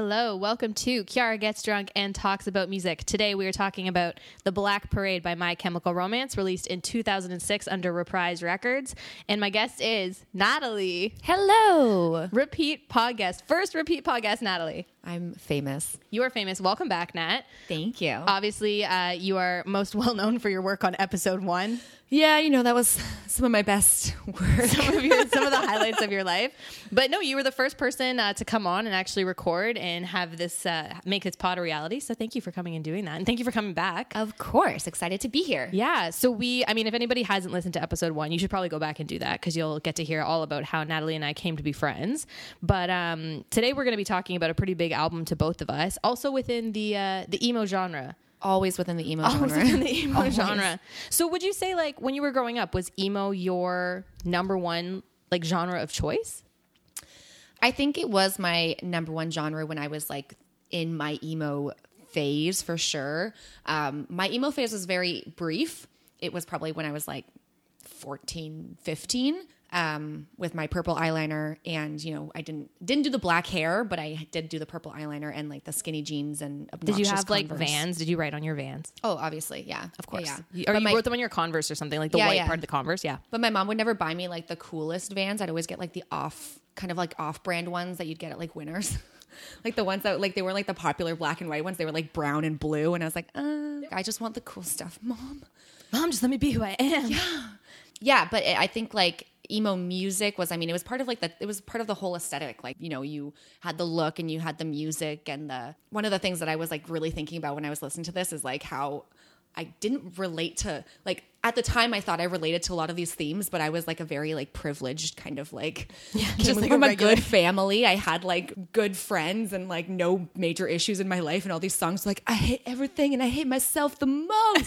Hello, welcome to Kiara Gets Drunk and Talks About Music. Today we are talking about The Black Parade by My Chemical Romance, released in 2006 under Reprise Records. And my guest is Natalie. Hello. Repeat podcast. First repeat podcast, Natalie. I'm famous. You are famous. Welcome back, Nat. Thank you. Obviously, uh, you are most well known for your work on episode one. yeah, you know, that was some of my best work. some of your some of the highlights of your life. But no, you were the first person uh, to come on and actually record and have this uh, make this pod a reality. So thank you for coming and doing that, and thank you for coming back. of course. Excited to be here. Yeah. So we, I mean, if anybody hasn't listened to episode one, you should probably go back and do that because you'll get to hear all about how Natalie and I came to be friends. But um, today we're going to be talking about a pretty big album to both of us, also within the uh, the emo genre. Always within the emo Always genre. within the emo Always. genre. So would you say like when you were growing up, was emo your number one like genre of choice? I think it was my number one genre when I was like in my emo phase for sure. Um, my emo phase was very brief. It was probably when I was like 14, 15. Um, with my purple eyeliner and you know I didn't didn't do the black hair but I did do the purple eyeliner and like the skinny jeans and Did you have like Converse. Vans? Did you write on your Vans? Oh, obviously, yeah, of course. yeah. You- Or But you my- wrote them on your Converse or something, like the Yeah, white yeah. part of the Converse. Yeah. But my mom would never buy me like the coolest Vans. I'd always get like the off, kind of like off-brand ones that you'd get at like Winners, like the ones that like they were like the popular black and white ones. They were like brown and blue, and I was like, uh, I just want the cool stuff, mom. Mom, just let me be who I am. Yeah, but it, I think like emo music was. I mean, it was part of like the. It was part of the whole aesthetic. Like you know, you had the look and you had the music and the. One of the things that I was like really thinking about when I was listening to this is like how I didn't relate to like at the time I thought I related to a lot of these themes, but I was like a very like privileged kind of like yeah, just like from a good family. I had like good friends and like no major issues in my life and all these songs like I hate everything and I hate myself the most. and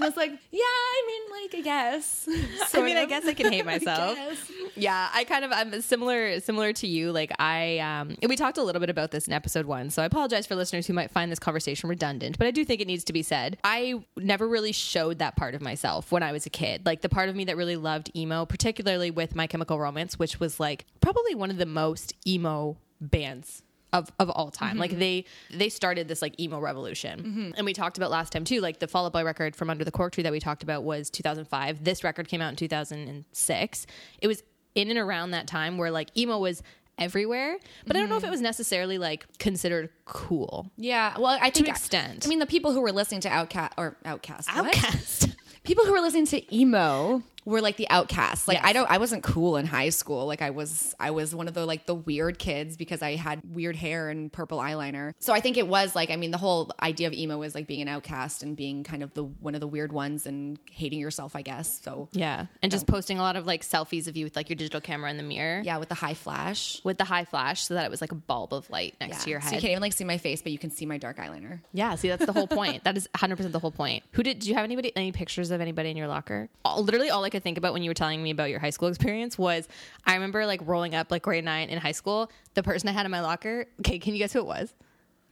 I was like, yeah, I mean like I guess. I mean, I guess I can hate myself. guess. yeah, I kind of I'm similar similar to you. Like I um and we talked a little bit about this in episode 1. So I apologize for listeners who might find this conversation redundant, but I do think it needs to be said. I never really showed that part of myself when I was a kid. Like the part of me that really loved emo, particularly with My Chemical Romance, which was like probably one of the most emo bands of, of all time. Like mm-hmm. they they started this like emo revolution. Mm-hmm. And we talked about last time too, like the Fall Out Boy record from Under the Cork Tree that we talked about was 2005. This record came out in 2006. It was in and around that time where like emo was everywhere, but I don't know if mm-hmm. it was necessarily like considered cool. Yeah, well, I think an extent. I mean, the people who were listening to Outcast or Outcast, what? Outcast. People who are listening to emo were like the outcasts. Like Yes. I don't, I wasn't cool in high school. Like I was, I was one of the like the weird kids because I had weird hair and purple eyeliner. So I think it was like, I mean, the whole idea of emo was like being an outcast and being kind of the one of the weird ones and hating yourself, I guess. So Yeah. And just posting a lot of like selfies of you with like your digital camera in the mirror. yeah, with the high flash. With the high flash so that it was like a bulb of light next Yeah. to your So head. you can't even like see my face, but you can see my dark eyeliner. Yeah, see, that's the whole point. That is 100% the whole point. Who did, do you have anybody, any pictures of anybody in your locker? All, literally, all I could think about when you were telling me about your high school experience was I remember like rolling up like grade nine in high school. The person I had in my locker, okay, can you guess who it was?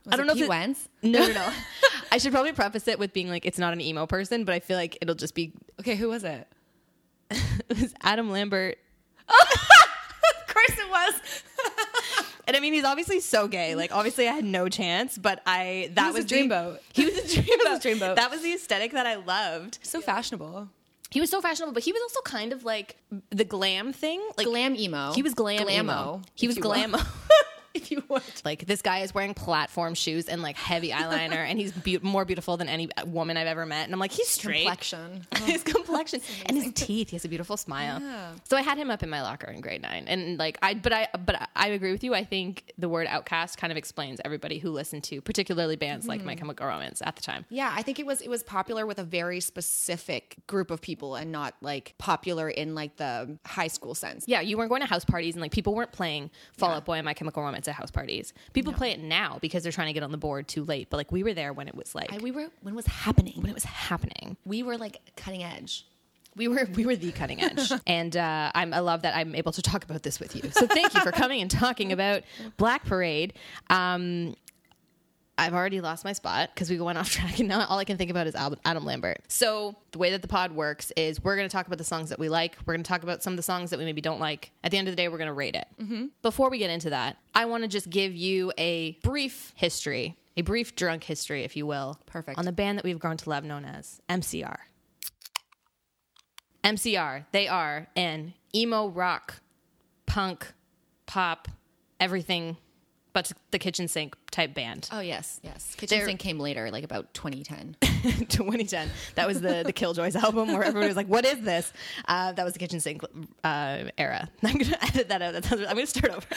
Was I don't know if Pete it- Wentz? No, no, no. I should probably preface it with being like, it's not an emo person, but I feel like it'll just be, Okay, who was it? it was Adam Lambert. Of course it was. And I mean, he's obviously so gay. Like, obviously, I had no chance, but I, that was a was, the- dreamboat. He was a dreamboat. was a dreamboat. That was the aesthetic that I loved. So fashionable. He was so fashionable, but he was also kind of like the glam thing. Like Glam emo. he was glam Glamo, emo. He was you will. glam. if you would. like this guy is wearing platform shoes and like heavy eyeliner, and he's be- more beautiful than any uh, woman I've ever met. And I'm like, he's straight. Complexion. his complexion and his teeth. He has a beautiful smile. Yeah. So I had him up in my locker in grade nine, and like I, but I, but I agree with you. I think the word outcast kind of explains everybody who listened to, particularly bands like My mm-hmm. Chemical Romance at the time. Yeah, I think it was it was popular with a very specific group of people and not like popular in like the high school sense. Yeah, you weren't going to house parties, and like people weren't playing Fall Out Boy and My Chemical Romance at house parties. People play it now because they're trying to get on the board too late. But like we were there when it was like I, we were when it was happening. when it was happening. We were like cutting edge. We were we were the cutting edge, and uh, I'm, I love that I'm able to talk about this with you. So thank you for coming and talking about Black Parade. Um, I've already lost my spot because we went off track and now all I can think about is Adam, Adam Lambert. So the way that the pod works is we're going to talk about the songs that we like. We're going to talk about some of the songs that we maybe don't like. At the end of the day, we're going to rate it. Mm-hmm. Before we get into that, I want to just give you a brief history, a brief drunk history, if you will. Perfect. On the band that we've grown to love known as MCR. MCR, they are an emo rock, punk, pop, everything but the kitchen sink type band. Oh yes, yes. Kitchen They're- Sink came later, like about 2010. 2010. That was the the Killjoys album where everyone was like, "What is this?" Uh, that was the kitchen sink uh, era. I'm gonna edit that out. Sounds, I'm gonna start over.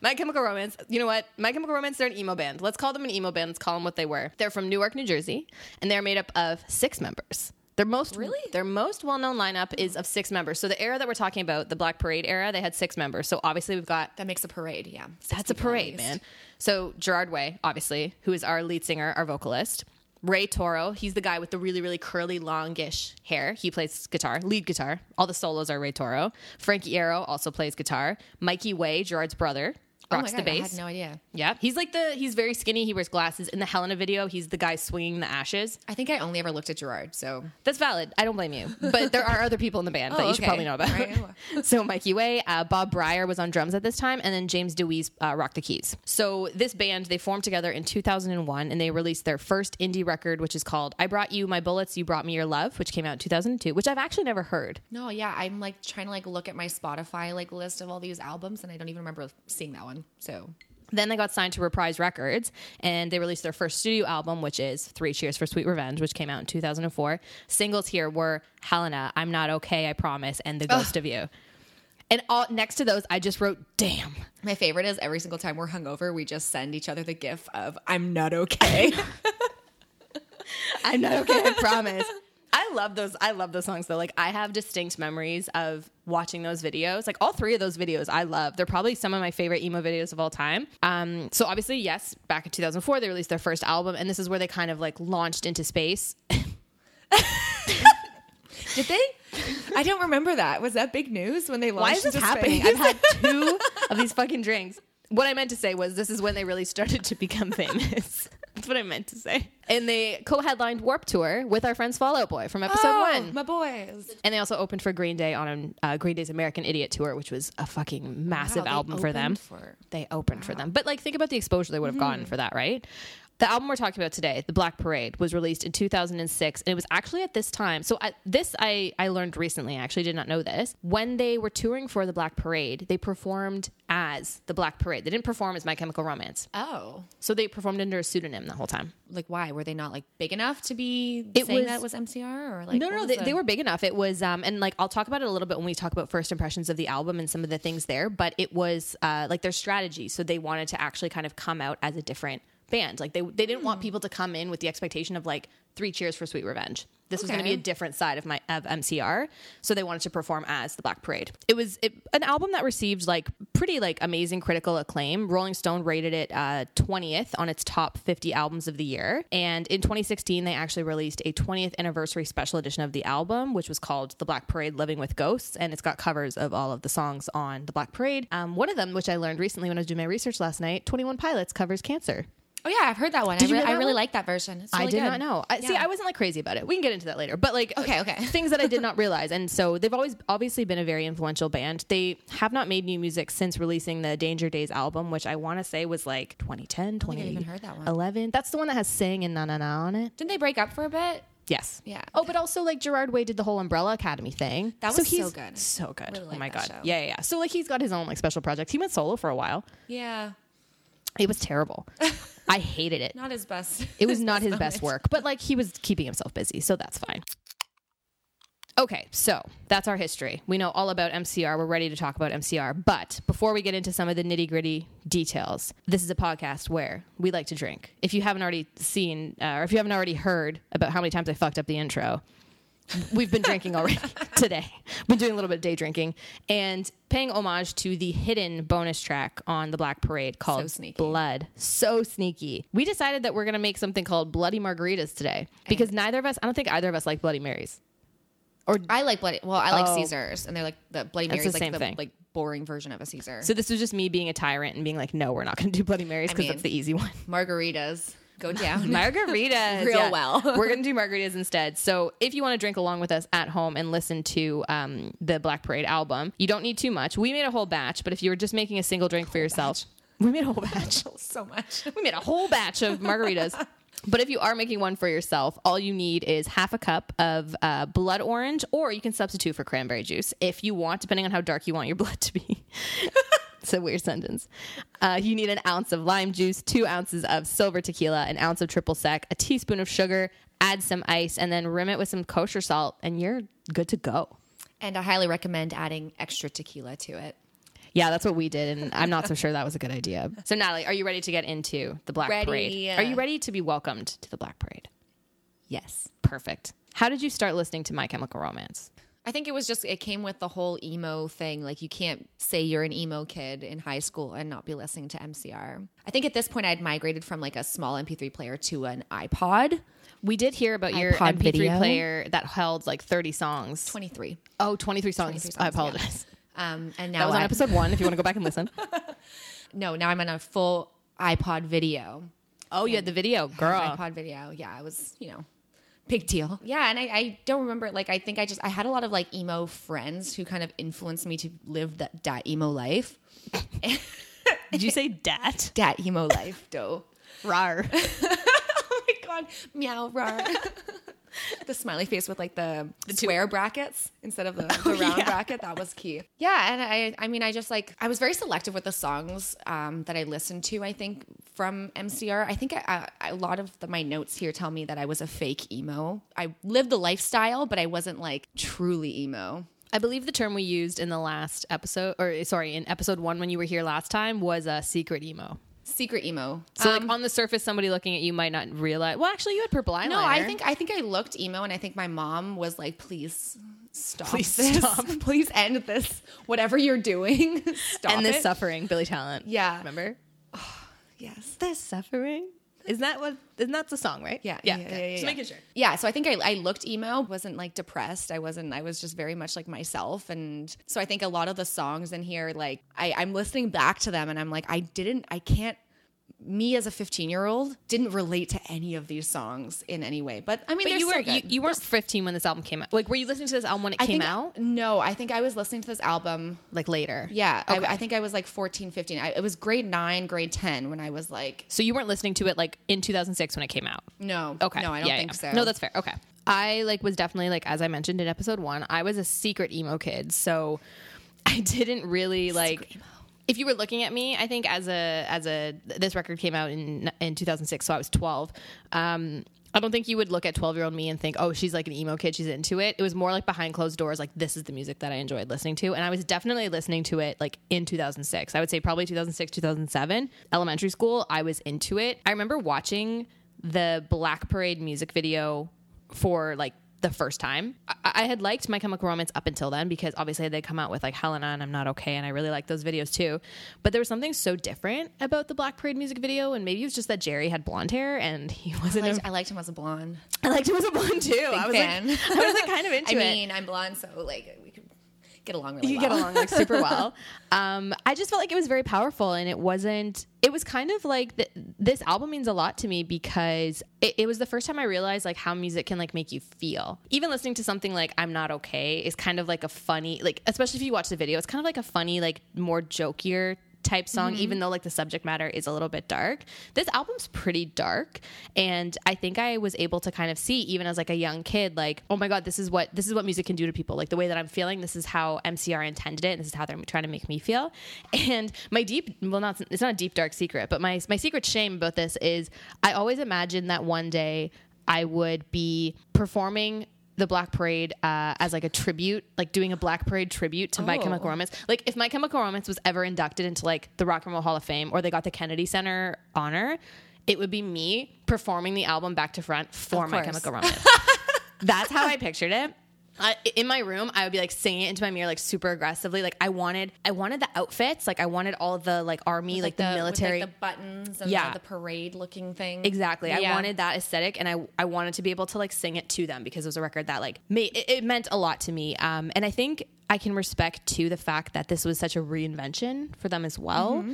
My Chemical Romance. You know what? My Chemical Romance. They're an emo band. Let's call them an emo band. Let's call them what they were. They're from Newark, New Jersey, and they're made up of six members. Their most Really? their most well known lineup is of six members. So the era that we're talking about, the Black Parade era, they had six members. So obviously we've got That makes a parade. Yeah, that's a parade, man. So Gerard Way, obviously, who is our lead singer, our vocalist. Ray Toro, he's the guy with the really, really curly, longish hair. He plays guitar, lead guitar. All the solos are Ray Toro. Frankie Iero also plays guitar. Mikey Way, Gerard's brother, rocks God, the I had no idea. yeah, he's like the he's very skinny. He wears glasses. In the Helena video, he's the guy swinging the ashes. I think I only ever looked at Gerard. So That's valid. I don't blame you. But there are other people in the band that Oh, you should probably know about. Right. so Mikey Way, uh, Bob Bryar was on drums at this time, and then James Dewees uh, rocked the keys. So this band they formed together in 2001, and they released their first indie record, which is called "I Brought You My Bullets, You Brought Me Your Love," which came out in 2002, which I've actually never heard. no, yeah, I'm like trying to like look at my Spotify like list of all these albums, and I don't even remember seeing that one. So Then they got signed to Reprise Records, and they released their first studio album, which is Three Cheers for Sweet Revenge, which came out in 2004. Singles here were Helena, I'm Not Okay, I Promise, and The Ghost of You. And all next to those, I just wrote, "Damn." my favorite is every single time we're hungover, we just send each other the gif of "I'm not okay." I'm not okay. I promise. I love those. I love those songs though. Like I have distinct memories of watching those videos. Like all three of those videos, I love. They're probably some of my favorite emo videos of all time. Um, so obviously, yes, back in 2004, they released their first album, and this is where they kind of like launched into space. Did they? I don't remember that. Was that big news when they launched? Why is this happening? space? I've had two of these fucking drinks. What I meant to say was this is when they really started to become famous. That's what I meant to say. And they co-headlined Warped Tour with our friends Fall Out Boy from episode oh, one. my boys. And they also opened for Green Day on uh, Green Day's American Idiot tour, which was a fucking massive Wow, album for them. for- they opened for them. But like, think about the exposure they would have gotten for that, right? The album we're talking about today, The Black Parade, was released in 2006, and it was actually at this time. So I, this I I learned recently. I actually did not know this. When they were touring for The Black Parade, they performed as The Black Parade. They didn't perform as My Chemical Romance, Oh, so they performed under a pseudonym the whole time. like why were they not like big enough to be It saying was- that was MCR or like no, no, they, the- they were big enough. It was, um, and like I'll talk about it a little bit when we talk about first impressions of the album and some of the things there. But it was uh, like their strategy. So they wanted to actually kind of come out as a different band. Like they they didn't Hmm. want people to come in with the expectation of like three cheers for Sweet Revenge. This was going to be a different side of my of MCR. So they wanted to perform as the Black Parade. It was it, an album that received like pretty like amazing critical acclaim. Rolling Stone rated it uh, 20th on its top 50 albums of the year. And in 2016, they actually released a 20th anniversary special edition of the album, which was called The Black Parade Living with Ghosts. And it's got covers of all of the songs on The Black Parade. Um, one of them, which I learned recently when I was doing my research last night, 21 Pilots covers Cancer. Oh yeah, I've heard that one. I, Did you re- I really one? like that version. It's I did good. not know. I, See, I wasn't like crazy about it. We can get into that later. But like, Okay, okay. things that I did not realize. And so they've always obviously been a very influential band. They have not made new music since releasing the Danger Days album, which I want to say was like 2010, think I've even heard that 2011. That's the one that has Sing and Na Na Na on it. Didn't they break up for a bit? Yes. Yeah. Oh, but also like Gerard Way did the whole Umbrella Academy thing. That was so he's good. So good. Really oh my god. show. Yeah, yeah, yeah. So like he's got his own like special projects. He went solo for a while. Yeah, It was terrible. I hated it. not his best. It was not his best work, but like he was keeping himself busy, so that's fine. Okay, so that's our history. We know all about MCR. We're ready to talk about MCR. But before we get into some of the nitty gritty details, this is a podcast where we like to drink. If you haven't already seen, uh, or if you haven't already heard about how many times I fucked up the intro, we've been drinking already today. Been doing a little bit of day drinking and paying homage to the hidden bonus track on the Black Parade called sneaky. Blood. So sneaky. We decided that we're going to make something called Bloody Margaritas today because neither of us, I don't think either of us like Bloody Marys. Or I like bloody. Well, I like Oh. Caesars, and they're like the Bloody That's Marys, the like same the thing. like boring version of a Caesar. So this was just me being a tyrant and being like, no, we're not going to do Bloody Marys because mean- that's the easy one. Margaritas go down. Margaritas. Real well. We're going to do margaritas instead. So if you want to drink along with us at home and listen to um, the Black Parade album, you don't need too much. We made a whole batch, but if you were just making a single drink for yourself, we made a whole batch. so much. we made a whole batch of margaritas. But if you are making one for yourself, all you need is half a cup of uh, blood orange, or you can substitute for cranberry juice if you want, depending on how dark you want your blood to be. it's a weird sentence. Uh, you need an ounce of lime juice, two ounces of silver tequila, an ounce of triple sec, a teaspoon of sugar, add some ice, and then rim it with some kosher salt, and you're good to go. And I highly recommend adding extra tequila to it. Yeah, that's what we did, and I'm not so sure that was a good idea. So, Natalie, are you ready to get into the Black Ready. Parade? Are you ready to be welcomed to the Black Parade? Yes. Perfect. How did you start listening to My Chemical Romance? I think it was just it came with the whole emo thing. Like you can't say you're an emo kid in high school and not be listening to MCR. I think at this point I'd migrated from like a small MP3 player to an iPod. We did hear about your iPod MP3 video. player that held like 30 songs. 23. Oh, 23 songs. 23 songs, I yeah. apologize. Um, and now That was on episode one if you want to go back and listen. no, now I'm on a full iPod video. Oh, you had the video, girl. iPod video. Yeah, I was, you know, big deal. Yeah, and I, I don't remember like I think I just I had a lot of like emo friends who kind of influenced me to live that that emo life. Did you say dat? That emo life, though. Rar. oh my god, meow rar. the smiley face with like the, the square brackets instead of the, the round yeah. bracket. That was key. Yeah, and I I mean I just like I was very selective with the songs um, that I listened to. I think from MCR. I think I, I, a lot of the, my notes here tell me that I was a fake emo. I lived the lifestyle, but I wasn't like truly emo. I believe the term we used in the last episode, or sorry, in episode one when you were here last time, was a secret emo. Secret emo. So, Um, like on the surface, somebody looking at you might not realize. Well, actually, you had purple eyeliner. No, I think I think I looked emo, and I think my mom was like, "Please stop Please this. stop. Please end this. Whatever you're doing, stop and this it." suffering, Billy Talent. Yeah. remember yes. this suffering? Isn't that what? Isn't that the song, right? Yeah, yeah. yeah, okay. yeah, yeah, Just making sure. Yeah, so I think I, I looked emo, wasn't like depressed. I wasn't. I was just very much like myself, and so I think a lot of the songs in here, like I, I'm listening back to them, and I'm like, I didn't, I can't. Me as a 15 year old didn't relate to any of these songs in any way, but I mean, But you were you, you, weren't 15 when this album came out. Like, were you listening to this album when it I came think- out? No, I think I was listening to this album Like later. Yeah, Okay. I, I think I was like 14, 15. I, it was grade nine, grade 10 when I was like, So you weren't listening to it like in 2006 when it came out. no. Okay. No, I don't Yeah, think yeah. so. No, that's fair. Okay. I like was definitely like as I mentioned in episode 1, I was a secret emo kid. So I didn't really like if you were looking at me, I think as a as a this record came out in in 2006, so I was 12. Um I don't think you would look at 12 year old me and think, oh, she's like an emo kid. She's into it. It was more like behind closed doors, like, this is the music that I enjoyed listening to. And I was definitely listening to it like in 2006. I would say probably 2006, 2007. Elementary school, I was into it. I remember watching the Black Parade music video for like the first time. I, I had liked My Chemical Romance up until then because obviously they come out with like Helena and I'm Not Okay, and I really like those videos too. But there was something so different about the Black Parade music video, and maybe it was just that Jerry had blonde hair and he wasn't. liked, a- I liked him as a blonde. I liked him as a blonde too. I was fan. like, I was like kind of into I it. mean, I'm blonde, so like get along really you well. get along like super well. Um, I just felt like it was very powerful, and it wasn't. It was kind of like th- this album means a lot to me because it, it was the first time I realized like how music can like make you feel. Even listening to something like "I'm Not Okay" is kind of like a funny, like especially if you watch the video, it's kind of like a funny, like more jokier type song mm-hmm. even though like the subject matter is a little bit dark. This album's pretty dark and i think i was able to kind of see even as like a young kid like oh my god this is what this is what music can do to people. Like the way that i'm feeling this is how mcr intended it and this is how they're trying to make me feel. And my deep well not it's not a deep dark secret but my my secret shame about this is i always imagined that one day i would be performing the Black Parade uh, as like a tribute, like doing a Black Parade tribute to My Oh. Chemical Romance. Like if My Chemical Romance was ever inducted into like the Rock and Roll Hall of Fame or they got the Kennedy Center honor, it would be me performing the album back to front for My. Chemical Romance. That's how I pictured it. I, in my room, I would be like singing it into my mirror, like super aggressively. Like I wanted, I wanted the outfits. Like I wanted all the like army, like, the, with, military. the buttons and Yeah. the, the parade looking thing. Exactly. I wanted that aesthetic and I, I wanted to be able to like sing it to them because it was a record that like made it, it meant a lot to me. Um, and I think I can respect too the fact that this was such a reinvention for them as well. Mm-hmm.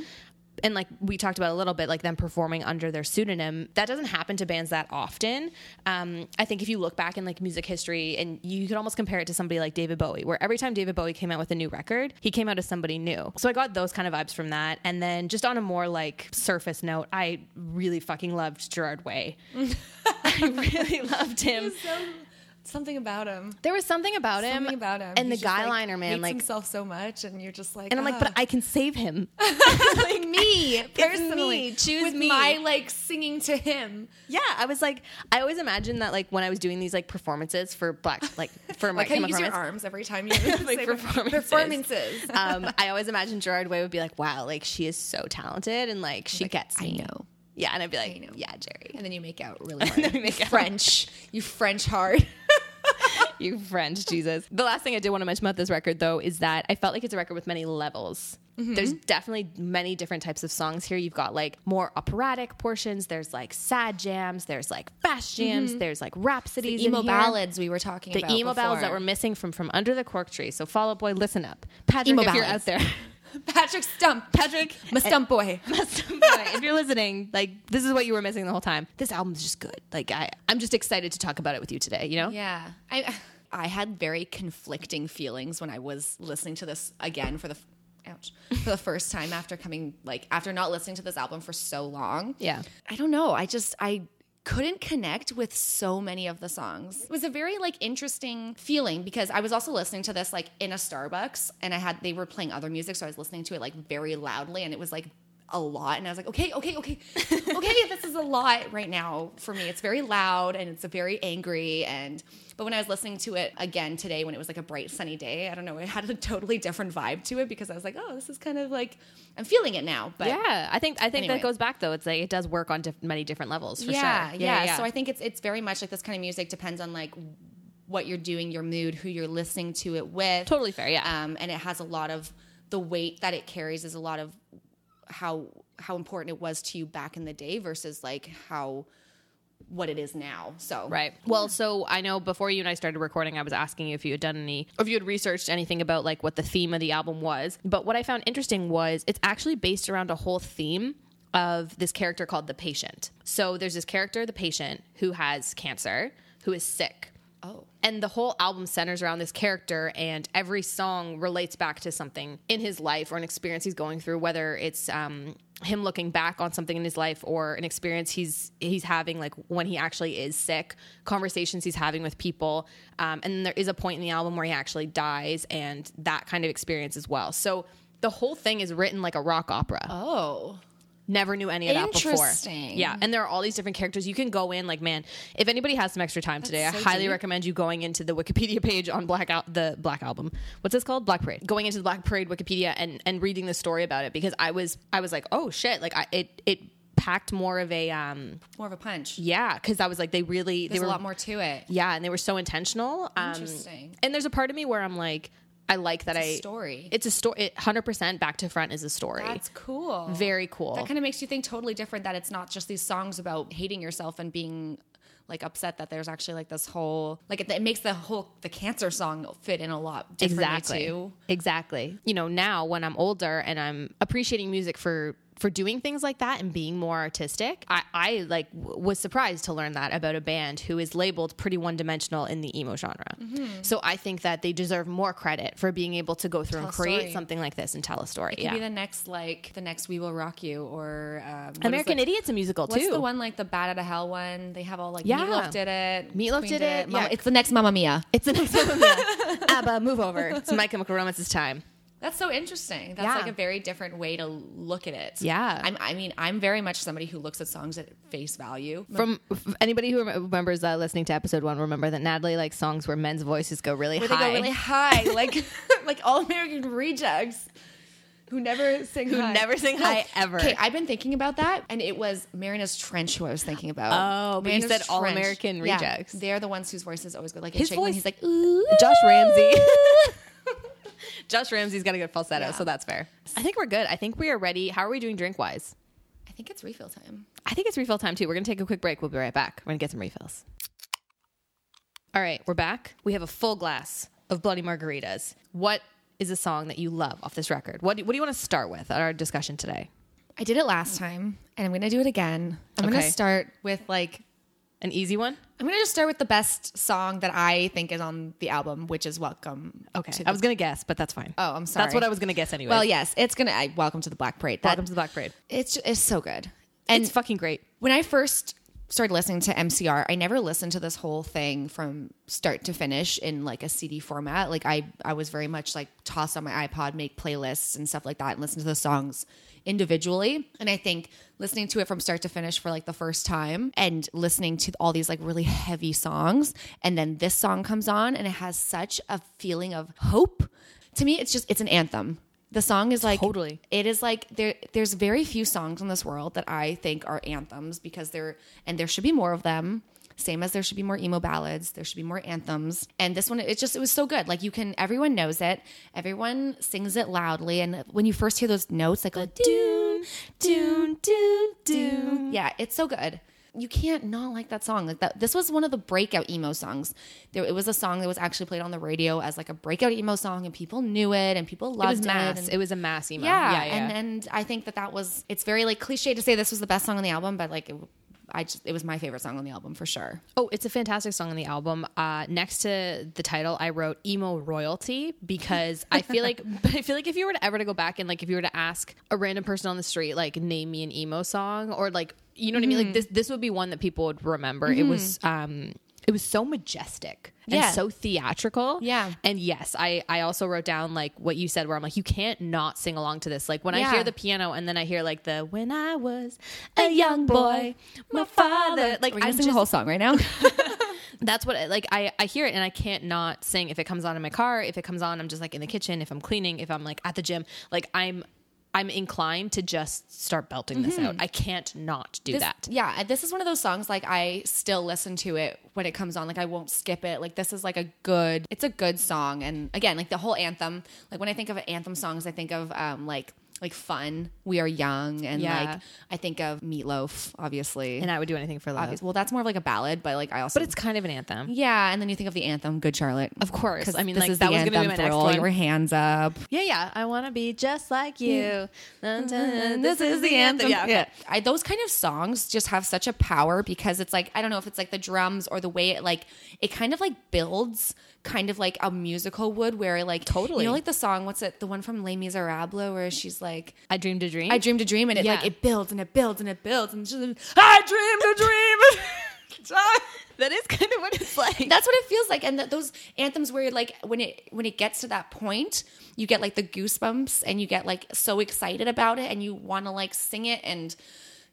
And like we talked about a little bit, like them performing under their pseudonym, that doesn't happen to bands that often. Um, I think if you look back in like music history, and you could almost compare it to somebody like David Bowie, where every time David Bowie came out with a new record, he came out as somebody new. So I got those kind of vibes from that. And then just on a more like surface note, I really fucking loved Gerard Way. I really loved him. Something about him. There was something about him, Something about him. and He's the guy like, liner man, hates like, himself so much, and you're just like, and I'm like, but I can save him. like me personally, me. Choose with me. my like singing to him, Yeah, I was like, I always imagined that like when I was doing these like performances for Black, like for my like how you use your arms every time you Like performances. performances. um, I always imagined Gerard Way would be like, wow, like she is so talented and like she gets I me. know. Yeah, and I'd be like, know. yeah, Jerry, And then you make out really hard. we make You out. French, you French hard. You French Jesus. The last thing I did want to mention about this record though is that I felt like it's a record with many levels. Mm-hmm. There's definitely many different types of songs here. You've got like more operatic portions. There's like sad jams. There's like fast jams. There's like rhapsodies. in emo ballads we were talking the about. emo ballads that were missing from from under the cork tree. So Fall Out Boy, listen up, Patrick, Emo if you're out there, Patrick Stump, Patrick, my stump boy. My stump boy. if you're listening, like this is what you were missing the whole time. This album's just good. Like I, I'm just excited to talk about it with you today. You know, Yeah, I I had very conflicting feelings when I was listening to this again for the ouch for the first time after coming like after not listening to this album for so long. Yeah. I don't know. I just I couldn't connect with so many of the songs. It was a very like interesting feeling because I was also listening to this like in a Starbucks and I had they were playing other music so I was listening to it like very loudly and it was like a lot and I was like okay okay okay okay this is a lot right now for me it's very loud and it's very angry and but when I was listening to it again today when it was like a bright sunny day I don't know it had a totally different vibe to it because I was like oh this is kind of like I'm feeling it now but yeah. I think I think Anyway. that goes back though. It's like it does work on diff- many different levels for yeah, sure. Yeah, So I think it's it's very much like this kind of music depends on like what you're doing, your mood, who you're listening to it with. totally fair. Yeah. Um, and it has a lot of the weight that it carries is a lot of how how important it was to you back in the day versus like how what it is now. So Right. Well, so I know before you and I started recording, I was asking you if you had done any, if you had researched anything about like what the theme of the album was. But what I found interesting was it's actually based around a whole theme of this character called the patient. So there's this character, the patient, who has cancer, who is sick. Oh. And the whole album centers around this character, and every song relates back to something in his life or an experience he's going through, whether it's um, him looking back on something in his life or an experience he's he's having, like when he actually is sick, conversations he's having with people, um, and then there is a point in the album where he actually dies, and that kind of experience as well. So the whole thing is written like a rock opera. Oh. Never knew any of that before. Interesting. Yeah, and there are all these different characters. You can go in like, man, if anybody has some extra time today, so I highly deep. recommend you going into the Wikipedia page on Black Al- the Black Album. What's this called? Black Parade. Going into the Black Parade Wikipedia and and reading the story about it because I was I was like, oh shit, like I, it it packed more of a um More of a punch. yeah because I was like they really There's they were a lot more to it. yeah and they were so intentional. Um, Interesting. And there's a part of me where I'm like. I like that a I story. It's a story. Hundred percent back to front is a story. That's cool. Very cool. That kind of makes you think totally different that it's not just these songs about hating yourself and being like upset that there's actually like this whole like it, it makes the whole the cancer song fit in a lot differently exactly too. exactly you know now when i'm older and i'm appreciating music for for doing things like that and being more artistic i, I like w- was surprised to learn that about a band who is labeled pretty one-dimensional in the emo genre Mm-hmm. so i think that they deserve more credit for being able to go through Tell and create something like this and tell a story It Could yeah be the next like the next We Will Rock You or um, what is american the- idiot's a musical What's too the one like the Bat Out of Hell one? They have all like Yeah. Meatloaf did it. Meatloaf Queen did it, Mama- yeah. it's the next Mamma Mia. it's the next one yeah. abba move over it's my chemical romance's time That's so interesting. That's Yeah. like a very different way to look at it. Yeah. I'm, I mean, I'm very much somebody who looks at songs at face value. from anybody who remembers uh, listening to episode one remember that natalie likes songs where men's voices go really where high they go really high, like like all American rejects. who never sing Who high. never sing high ever. Okay, I've been thinking about that, and it was Marianas Trench who I was thinking about. Oh, but you said All American Yeah, Rejects. they're the ones whose voices always go like His a chick when voice- he's like, ooh, Josh Ramsay. Josh Ramsay's got a good falsetto, Yeah. so that's fair. I think we're good. I think we are ready. How are we doing drink wise? I think it's refill time. I think it's refill time too. We're going to take a quick break. We'll be right back. We're going to get some refills. All right, we're back. We have a full glass of Bloody Margaritas. What is a song that you love off this record? What do, what do you want to start with at our discussion today? I did it last time, and I'm going to do it again. I'm going to start with like An easy one? I'm going to just start with the best song that I think is on the album, which is "Welcome." Okay. I was going to guess, but that's fine. Oh, I'm sorry. That's what I was going to guess anyway. Well, yes, it's gonna. I, welcome to the Black Parade. That- Welcome to the Black Parade. It's it's so good. And it's fucking great. when I first started listening to MCR, I never listened to this whole thing from start to finish in like a CD format. Like I, I was very much like toss on my iPod, make playlists and stuff like that, and listen to the songs individually. And I think listening to it from start to finish for like the first time and listening to all these like really heavy songs, and then this song comes on and it has such a feeling of hope. To me, it's just it's an anthem. The song is like Totally. it is like there there's very few songs in this world that I think are anthems because there and there should be more of them. Same as there should be more emo ballads, there should be more anthems. And this one it just it was so good. Like you can everyone knows it. Everyone sings it loudly and when you first hear those notes like go doon doon doon doon. Yeah, it's so good. You can't not like that song. Like that this was one of the breakout emo songs. There it was a song that was actually played on the radio as like a breakout emo song and people knew it and people loved It was mass. and- It was a mass emo. yeah, yeah, yeah. and and I think that that was it's very like cliche to say this was the best song on the album, but like it, I just it was my favorite song on the album for sure. Oh, it's a fantastic song on the album. Uh, next to the title, I wrote "emo royalty" because I feel like, but I feel like if you were to ever to go back and like if you were to ask a random person on the street, like name me an emo song, or like you know what I mean, Mm-hmm. like this this would be one that people would remember. It was um, it was so majestic and Yeah. so theatrical. Yeah. and yes, I I also wrote down like what you said, where I'm like, you can't not sing along to this. Like when I hear the piano and then I hear like the "When I was a young boy, my father," like I'm sing just the whole song right now. that's what like I, I hear it and I can't not sing if it comes on in my car, if it comes on, I'm just like in the kitchen, if I'm cleaning, if I'm like at the gym, like I'm I'm inclined to just start belting this out. I can't not do This- that. Yeah, this is one of those songs like I still listen to it when it comes on. Like I won't skip it. Like this is like a good. It's a good song. And again, like the whole anthem. Like when I think of anthem songs, I think of um like like fun. We are young, and Yeah. like I think of Meatloaf, obviously. And I would do anything for love. Obvious- well, that's more of like a ballad, but like I also. But it's kind of an anthem. yeah, and then you think of the anthem, "Good Charlotte." Of course. I mean, this like, is that the was gonna be my for next all your hands up. Yeah, yeah. I want to be just like you. Dun, dun, mm-hmm. This is the anthem. Yeah, okay. I, those kind of songs just have such a power because it's like I don't know if it's like the drums or the way it like it kind of like builds kind of like a musical would where like Totally. you know like the song what's it the one from Les Miserables where she's like I dreamed a dream. I dreamed a dream and it like it builds and it builds and it builds and she's like, I dreamed a dream. that is kind of what it's like. That's what it feels like, and th- those anthems where like when it when it gets to that point, you get like the goosebumps, and you get like so excited about it, and you want to like sing it, and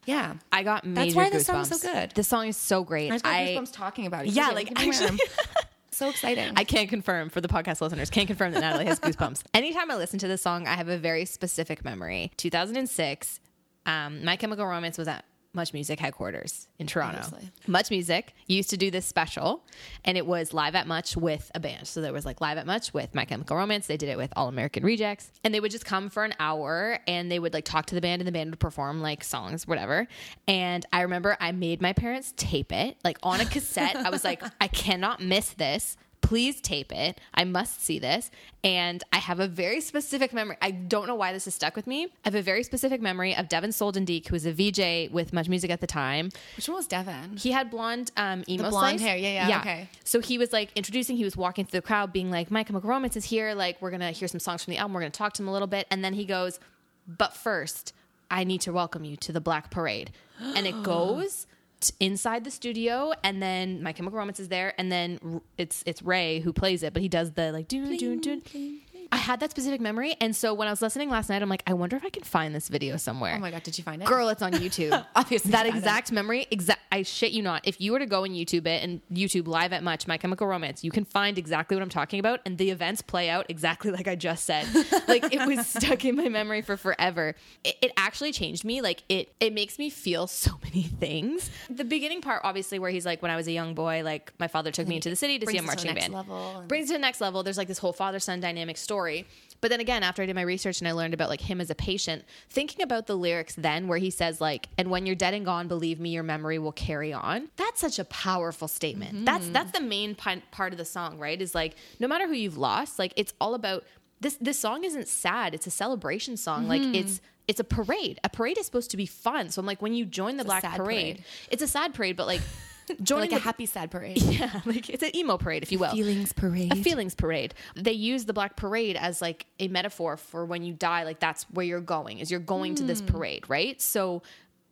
yeah, I got major That's why this song's so good. This song is so great. I got I- goosebumps talking about it. Yeah, like, give me my actually-. so exciting. I can't confirm for the podcast listeners. Can't confirm that Natalie has goosebumps. Anytime I listen to this song, I have a very specific memory. 2006, um, My Chemical Romance was at Much Music headquarters in Toronto. Obviously. Much Music used to do this special, and it was live at Much with a band. So there was like live at Much with My Chemical Romance. They did it with All American Rejects, and they would just come for an hour and they would like talk to the band, and the band would perform like songs, whatever. And I remember I made my parents tape it like on a cassette. I was like, I cannot miss this please tape it. I must see this. And I have a very specific memory. I don't know why this has stuck with me. I have a very specific memory of Devon Soltendieck, who was a VJ with Much Music at the time. Which one was Devin? He had blonde um, emo blonde slice. hair. Yeah, yeah, okay. So he was like introducing. He was walking through the crowd, being like, "My Chemical Romance is here. Like, we're gonna hear some songs from the album. We're gonna talk to him a little bit." And then he goes, "But first, I need to welcome you to the Black Parade." And it goes inside the studio, and then My Chemical Romance is there, and then it's it's Ray who plays it, but he does the like doon doon doon. I had that specific memory. And so when I was listening last night, I'm like, I wonder if I can find this video somewhere. Oh my god, did you find it? Girl, it's on YouTube. Obviously that exact memory, exact. I shit you not. If you were to go and YouTube it and YouTube live at much My Chemical Romance, you can find exactly what I'm talking about, and the events play out exactly like I just said. like it was stuck in my memory for forever. It, it actually changed me. Like it, it makes me feel so many things. The beginning part, obviously, where he's like, when I was a young boy, like my father took me into the city to see a brings to the marching next band. level and- Brings it to the next level. There's like this whole father son dynamic story. But then again, after I did my research and I learned about like him as a patient, thinking about the lyrics then where he says like, "And when you're dead and gone, believe me, your memory will carry on." That's such a powerful statement. That's that's the main pi- part of the song, right? Is like no matter who you've lost, like it's all about this. This song isn't sad; it's a celebration song. Like it's it's a parade. A parade is supposed to be fun. So I'm like, when you join the Black Parade, parade. it's a sad parade, but like joining like a the- happy sad parade. yeah, like it's an emo parade, if you will. Feelings parade. A feelings parade. They use the black parade as like a metaphor for when you die. Like that's where you're going. Is you're going to this hmm. parade, right? So.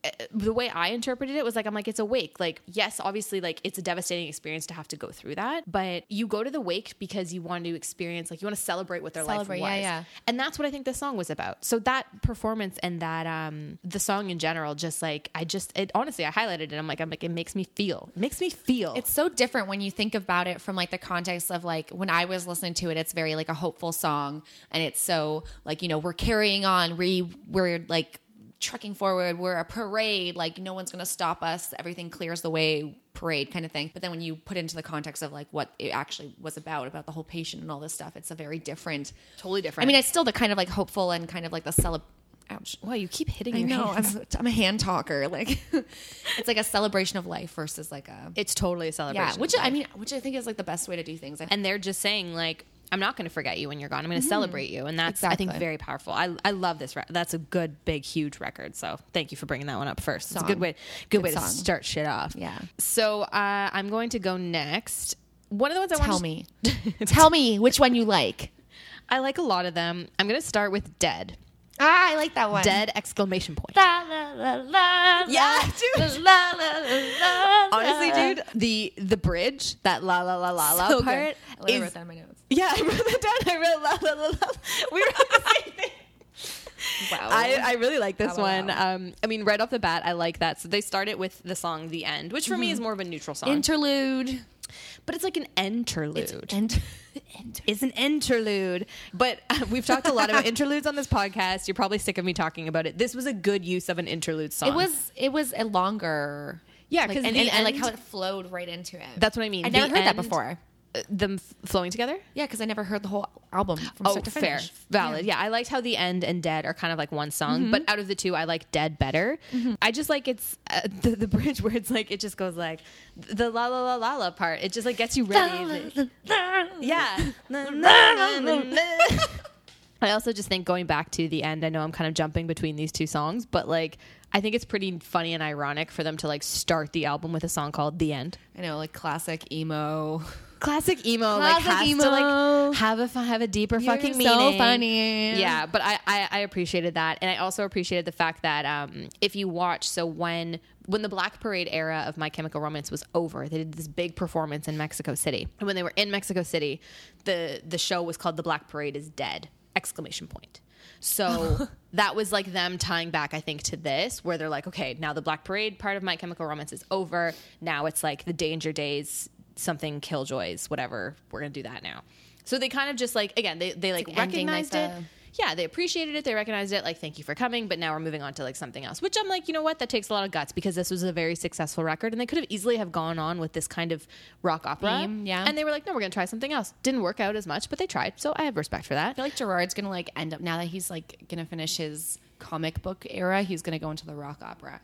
Uh, The way I interpreted it was like I'm like it's a wake. Like yes, obviously like it's a devastating experience to have to go through that, but you go to the wake because you want to experience like you want to celebrate what their Celebrate, life was. yeah, yeah. And that's what I think this song was about. So that performance and that um the song in general just like I just it honestly I highlighted it. I'm like I'm like it makes me feel. It makes me feel. It's so different when you think about it from like the context of like when I was listening to it, it's very like a hopeful song, and it's so like you know we're carrying on, we we're like trucking forward, we're a parade, like no one's gonna stop us, everything clears the way, parade kind of thing. But then when you put into the context of like what it actually was about, about the whole patient and all this stuff, it's a very different, totally different. I mean, it's still the kind of like hopeful and kind of like the celeb. Ouch. Wow, you keep hitting I your know. hands. I'm, I'm a hand talker. Like, it's like a celebration of life versus like a It's totally a celebration. yeah, which I mean, which I think is like the best way to do things. and they're just saying like, I'm not going to forget you when you're gone. I'm going to celebrate you, and that's I think very powerful. I I love this. Re- that's a good, big, huge record. So thank you for bringing that one up first. It's a good way, good, Good way to start shit off. Yeah. So uh, I'm going to go next. One of the ones I want to Tell me, tell me which one you like. I like a lot of them. I'm going to start with Dead. Ah, I like that one. Dead exclamation point. La, la, la, la, Yeah, dude. La, la, la, la, Honestly, dude, the the bridge, that la la la la la So part, is wrote that in my notes. yeah. I wrote that down. I wrote la la la la. We wrote the same thing. Wow. I, I really like this wow, one. wow. Um, I mean, right off the bat, I like that. So they start it with the song "The End," which for me Mm-hmm. is more of a neutral song, interlude. but it's like an interlude. Ent- it's an interlude. But uh, we've talked a lot about interludes on this podcast. You're probably sick of me talking about it. This was a good use of an interlude song. it was it was a longer. Yeah, like, 'cause and, the and like how it flowed right into it. That's what I mean. I never heard that before. Them flowing together. Yeah, because I never heard the whole album from Oh, start to fair, valid. Yeah. I liked how the end and dead are kind of like one song, Mm-hmm. but out of the two, I like dead better. I just like it's uh, the, the bridge where it's like it just goes like the la la la la la part. It just like gets you ready. yeah. I also just think going back to the end, I know I'm kind of jumping between these two songs, but like I think it's pretty funny and ironic for them to like start the album with a song called "The End." I know, like classic emo. Classic emo, like has emo. to like have a have a deeper fucking meaning. so funny. Yeah, but I, I I appreciated that, and I also appreciated the fact that um, if you watch, so when when the Black Parade era of My Chemical Romance was over, they did this big performance in Mexico City, and when they were in Mexico City, the the show was called The Black Parade is Dead! Exclamation point. So that was like them tying back, I think, to this, where they're like, okay, now the Black Parade part of My Chemical Romance is over. Now it's like the Danger Days, something Killjoys, whatever. We're gonna do that now. So they kind of just like again, they they like, like ending, like, recognized it. the- Yeah, they appreciated it. They recognized it. Like, thank you for coming. But now we're moving on to like something else. Which I'm like, you know what? That takes a lot of guts because this was a very successful record, and they could have easily have gone on with this kind of rock opera. Theme, yeah. And they were like, no, we're gonna try something else. Didn't work out as much, but they tried. So I have respect for that. I feel like Gerard's gonna like end up now that he's like gonna finish his comic book era. He's gonna go into the rock opera.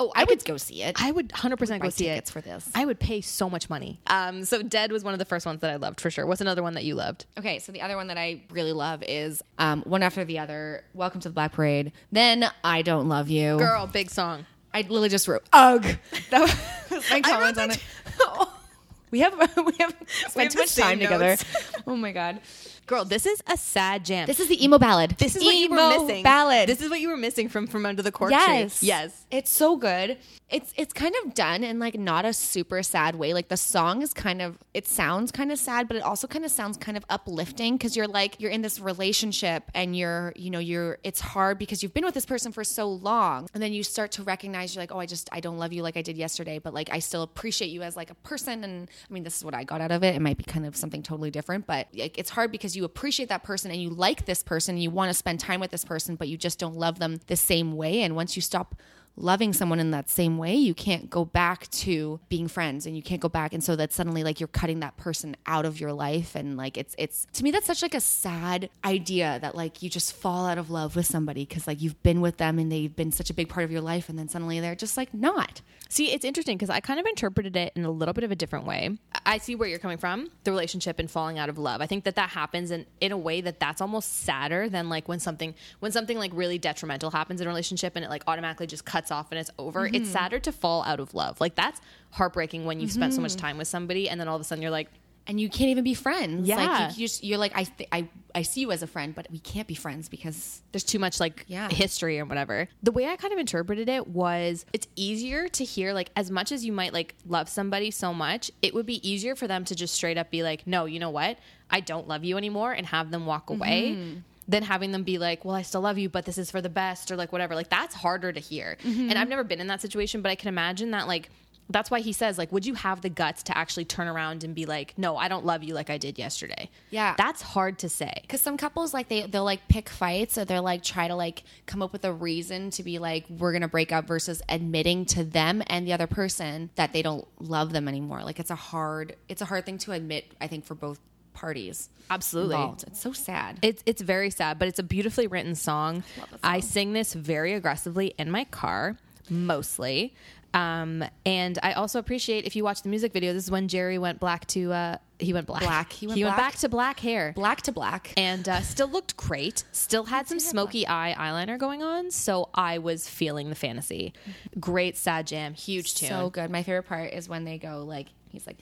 Oh, I, would go see it. I would 100% go buy see it. tickets for this. I would pay so much money. Um, so Dead was one of the first ones that I loved for sure. What's another one that you loved? Okay, so the other one that I really love is um, one after the other. Welcome to the Black Parade. Then I don't love you. Girl, big song. I literally just wrote ugh. That was my comment on it. we have we have spent have too much same time together. oh my god. Girl, this is a sad jam. This is the emo ballad. This is what you were Emo missing. Ballad. This is what you were missing from from under the cork yes, tree. Yes. It's so good. It's it's kind of done in like not a super sad way. Like the song is kind of it sounds kind of sad, but it also kind of sounds kind of uplifting because you're like you're in this relationship and you're you know you're it's hard because you've been with this person for so long, and then you start to recognize you're like oh I just I don't love you like I did yesterday, but like I still appreciate you as like a person. And I mean this is what I got out of it. It might be kind of something totally different, but like it's hard because you appreciate that person and you like this person, and you want to spend time with this person, but you just don't love them the same way. And once you stop loving someone in that same way, you can't go back to being friends and you can't go back and so that suddenly like you're cutting that person out of your life and like it's it's to me that's such like a sad idea that like you just fall out of love with somebody cuz like you've been with them and they've been such a big part of your life and then suddenly they're just like not. See, it's interesting because I kind of interpreted it in a little bit of a different way. I see where you're coming from, the relationship and falling out of love. I think that that happens in, in a way that that's almost sadder than like when something when something like really detrimental happens in a relationship and it like automatically just cuts off and it's over. Mm-hmm. It's sadder to fall out of love. Like that's heartbreaking when you've spent so Mm-hmm. much time with somebody and then all of a sudden you're like, And you can't even be friends. Yeah. Like you, you just you're like I th- I I see you as a friend but we can't be friends because there's too much like Yeah. history or whatever. The way I kind of interpreted it was it's easier to hear like as much as you might like love somebody so much, it would be easier for them to just straight up be like, "No, you know what? I don't love you anymore" and have them walk away. Than having them be like, well, I still love you, but this is for the best, or like whatever. Like, that's harder to hear. Mm-hmm. And I've never been in that situation, but I can imagine that, like, that's why he says, like, would you have the guts to actually turn around and be like, no, I don't love you like I did yesterday? Yeah. That's hard to say. because some couples like they they'll like pick fights or they're like try to like come up with a reason to be like we're gonna break up versus admitting to them and the other person that they don't love them anymore like it's a hard it's a hard thing to admit i think for both parties Absolutely. involved it's so sad It's it's very sad, but it's a beautifully written song. The I sing this very aggressively in my car, mostly. Um, and I also appreciate if you watch the music video. This is when Jerry went black to uh, he went black. Black. He went black. back to black hair. black to black And uh, still looked great. Still had some smoky eye eyeliner going on, so I was feeling the fantasy. Great sad jam, huge tune. so good my favorite part is when they go like he's like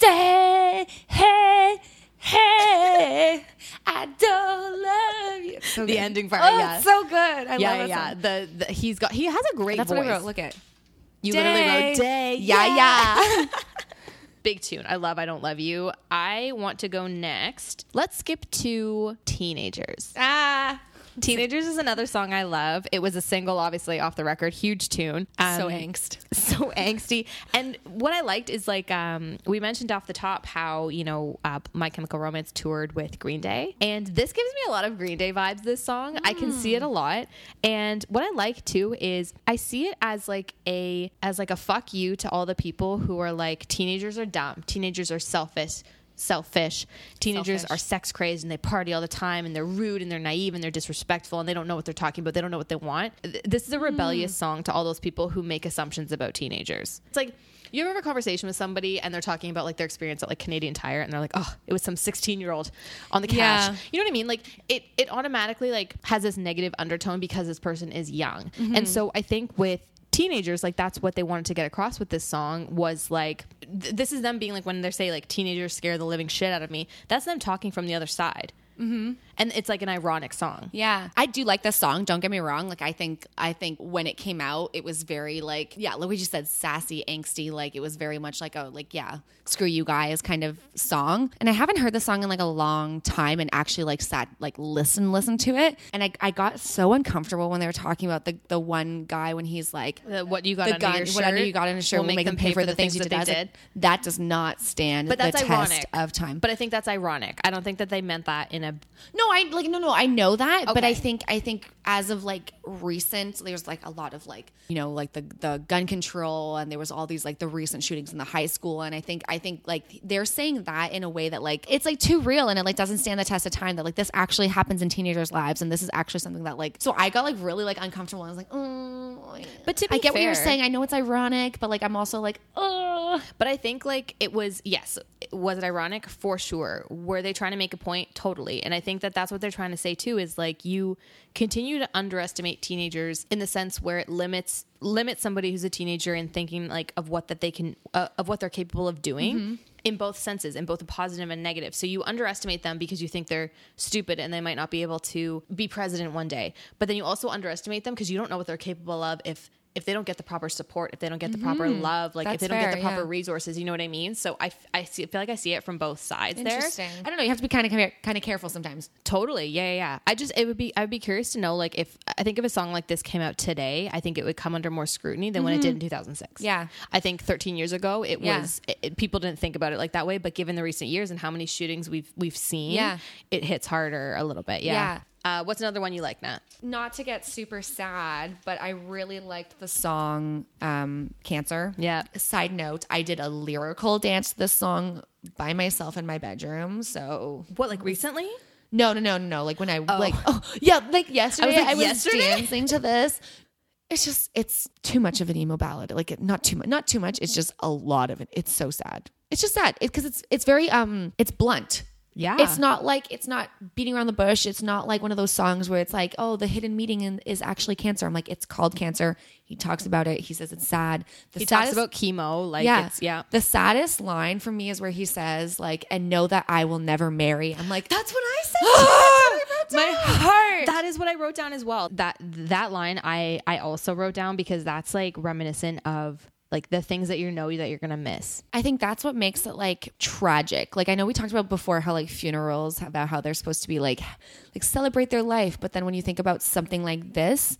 hey hey hey i don't love you so The good. ending part, oh, yeah. it's so good i yeah, love yeah. The, the he's got he has a great that's voice. what i wrote look at you literally wrote day. yeah yeah Big tune. I love I Don't Love You. I want to go next. Let's skip to Teenagers. ah Teenagers is another song I love. It was a single, obviously, off the record. Huge tune. so Um, angst so angsty. And what I liked is like um, we mentioned off the top how you know uh, My Chemical Romance toured with Green Day, and this gives me a lot of Green Day vibes. This song, I can see it a lot. And what I like too is I see it as like a as like a fuck you to all the people who are like teenagers are dumb, teenagers are selfish. Selfish. Teenagers Selfish. are sex crazed and they party all the time and they're rude and they're naive and they're disrespectful and they don't know what they're talking about. They don't know what they want. This is a rebellious hmm. song to all those people who make assumptions about teenagers. It's like you ever have a conversation with somebody and they're talking about like their experience at like Canadian Tire and they're like, oh, it was some 16 year old on the cash. Yeah. You know what I mean? Like it, it automatically like has this negative undertone because this person is young. Mm-hmm. And so I think with teenagers like that's what they wanted to get across with this song was like th- this is them being like when they say like teenagers scare the living shit out of me that's them talking from the other side mm-hmm. And it's like an ironic song Yeah, I do like this song. Don't get me wrong. Like I think I think when it came out, it was very like yeah, like we just said, sassy, angsty. Like it was very much like a like yeah, screw you guys kind of song. And I haven't heard the song in like a long time and actually like sat like listen listen to it. And I I got so uncomfortable when they were talking about the the one guy when he's like. The- what you got The under gun, your shirt whatever you got in a shirt, will make, them pay for the things you did. that they like, that does not stand but that's the ironic test of time. but i think that's ironic i don't think that they meant that in a No, I like no no, I know that, but I think I think as of like recent, there's like a lot of like you know like the the gun control, and there was all these like the recent shootings in the high school, and I think I think like they're saying that in a way that like it's like too real, and it like doesn't stand the test of time. That like this actually happens in teenagers' lives, and this is actually something that like so I got like really like uncomfortable. and I was like, oh, But to I get what you're saying. I know it's ironic, but like I'm also like, oh, But I think like it was yes, was it ironic for sure? Were they trying to make a point? Totally. And I think that that's what they're trying to say too is like you continue to underestimate teenagers in the sense where it limits limits somebody who's a teenager in thinking like of what that they can uh, of what they're capable of doing. in both senses, in both a positive and negative. So you underestimate them because you think they're stupid and they might not be able to be president one day. But then you also underestimate them because you don't know what they're capable of if if they don't get the proper support, if they don't get the proper love, like if they don't get the proper yeah. resources, you know what I mean? So I, see, feel like I see it from both sides there. I don't know. You have to be kind of kind of careful sometimes. Totally. Yeah, yeah, yeah. I just it would be I would be curious to know like if I think if a song like this came out today, I think it would come under more scrutiny than when it did in 2006. Mm-hmm. Yeah. I think 13 years ago it Yeah. was it, it- people didn't think about it like that way, but given the recent years and how many shootings we've we've seen, Yeah. it hits harder a little bit. Yeah. Yeah. Uh, what's another one you like, Nat? Not to get super sad, but I really liked the song um, "Cancer." Yeah. Side note: I did a lyrical dance to this song by myself in my bedroom. So What like recently? no, no, no, no, no. Like when I like oh yeah, like yesterday I like, was, yesterday? dancing to this. It's just it's too much of an emo ballad. Like it, not too much, not too much. It's just a lot of it. It's so sad. It's just sad because it's it's very um it's blunt. Yeah. It's not like it's not beating around the bush. It's not like one of those songs where it's like, oh, the hidden meaning in, is actually cancer. I'm like, it's called cancer. He talks about it. He says it's sad. The He saddest, talks about chemo, like yeah, it's yeah. The saddest line for me is where he says like, and know that I will never marry. I'm like, That's what I said. my heart. That is what I wrote down as well. That that line I I also wrote down because that's like reminiscent of like the things that you know that you're gonna miss. I think that's what makes it like tragic. Like I know we talked about before how like funerals about how they're supposed to be like like celebrate their life, but then when you think about something like this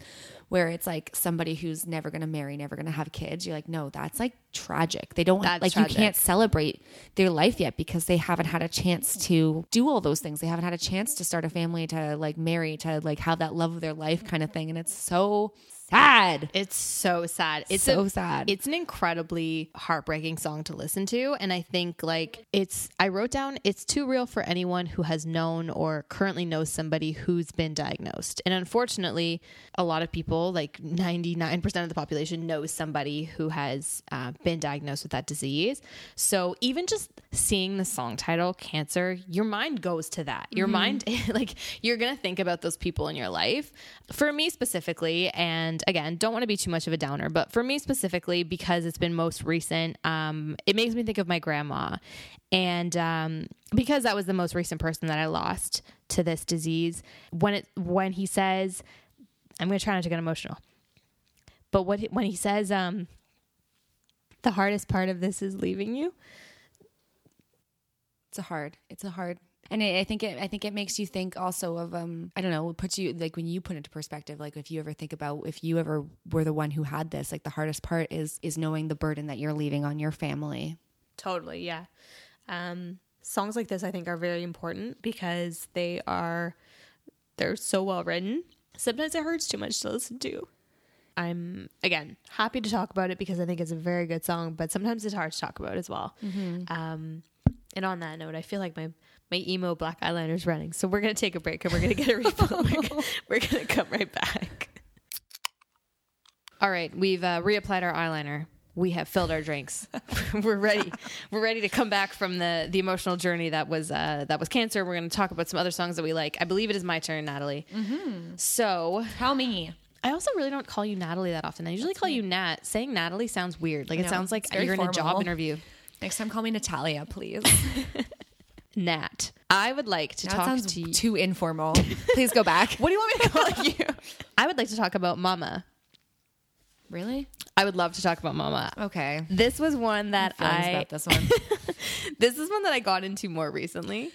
where it's like somebody who's never going to marry, never going to have kids, you're like no, that's like tragic. They don't That's like tragic. you can't celebrate their life yet because they haven't had a chance to do all those things. They haven't had a chance to start a family, to like marry, to like have that love of their life kind of thing and it's so sad. It's so sad. It's So a- sad. It's an incredibly heartbreaking song to listen to, and I think like it's. I wrote down it's too real for anyone who has known or currently knows somebody who's been diagnosed, and unfortunately, a lot of people, like ninety nine percent of the population, knows somebody who has uh, been diagnosed with that disease. So even just seeing the song title "Cancer," your mind goes to that. Your mind, like you're gonna think about those people in your life. For me specifically, and again, don't want to be too much of a downer, but for me specifically, because it's been most recent, um, it makes me think of my grandma, and um, because that was the most recent person that I lost to this disease. When it when he says, I'm gonna try not to get emotional, but what when he says, um, the hardest part of this is leaving you. It's a hard. It's a hard. And I I think it. I think it makes you think also of um. I don't know. It puts you like when you put into perspective. Like if you ever think about if you ever were the one who had this. Like the hardest part is is knowing the burden that you're leaving on your family. Totally, yeah. Um, songs like this, I think, are very important because they are they're so well written. Sometimes it hurts too much to listen to. I'm again happy to talk about it because I think it's a very good song, but sometimes it's hard to talk about as well. Um, and on that note, I feel like my my emo black eyeliner is running, so we're gonna take a break and we're gonna get a refill. we're, gonna, come right back. All right, we've uh, reapplied our eyeliner. We have filled our drinks. We're ready. We're ready to come back from the the emotional journey that was uh, that was cancer. We're going to talk about some other songs that we like. I believe it is my turn, Natalie. So Tell me. I also really don't call you Natalie that often. I usually call you Nat. Saying Natalie sounds weird. Like it sounds like you're in a job interview. Next time, call me Natalia, please. Nat. I would like to That talk sounds to you. too informal. please go back. What do you want me to call you? I would like to talk about Mama. Really? I would love to talk about Mama. Okay. This was one that I about this one. this is one that I got into more recently.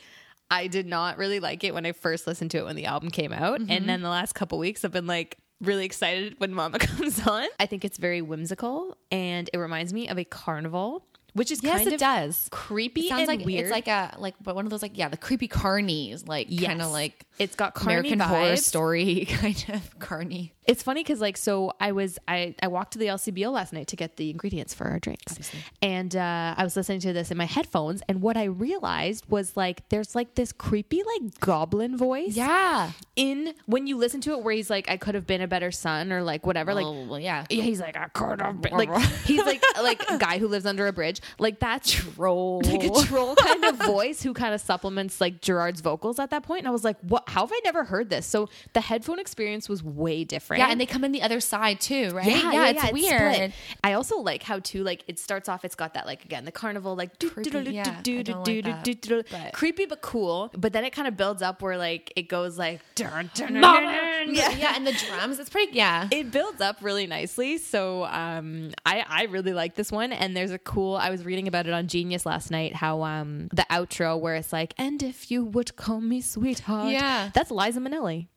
I did not really like it when I first listened to it when the album came out, Mm-hmm. and then the last couple weeks I've been like really excited when Mama comes on. I think it's very whimsical, and it reminds me of a carnival, which is yes, kind it of does. creepy It sounds and like weird. it's like a like, but one of those like yeah, the creepy carnies, like Yes. kind of like it's got American Horror vibes. Story kind of carny. It's funny because like so I was I I walked to the LCBO last night to get the ingredients for our drinks, and uh, I was listening to this in my headphones, and what I realized was like there's like this creepy like goblin voice Yeah. in when you listen to it where he's like I could have been a better son or like whatever like. Oh, well, yeah. Yeah, he's like I could have been like he's like like a guy who lives under a bridge like that troll like a troll kind of voice who kind of supplements like Gerard's vocals at that point and I was like what how have I never heard this so the headphone experience was way different frame. Yeah, and they come in the other side too, right? Yeah, yeah, it's yeah, weird. split. I also like how too like it starts off. It's got that like again the carnival like Creepy, but- cool. But then it kind of builds up where like it goes like dun, dun, dun, dun, dun. yeah, yeah, and the drums, it's pretty. Yeah, It builds up really nicely. So um, I I really like this one. And there's a cool. I was reading about it on Genius last night. How um the outro where it's like and if you would call me sweetheart. Yeah. that's Liza Minnelli.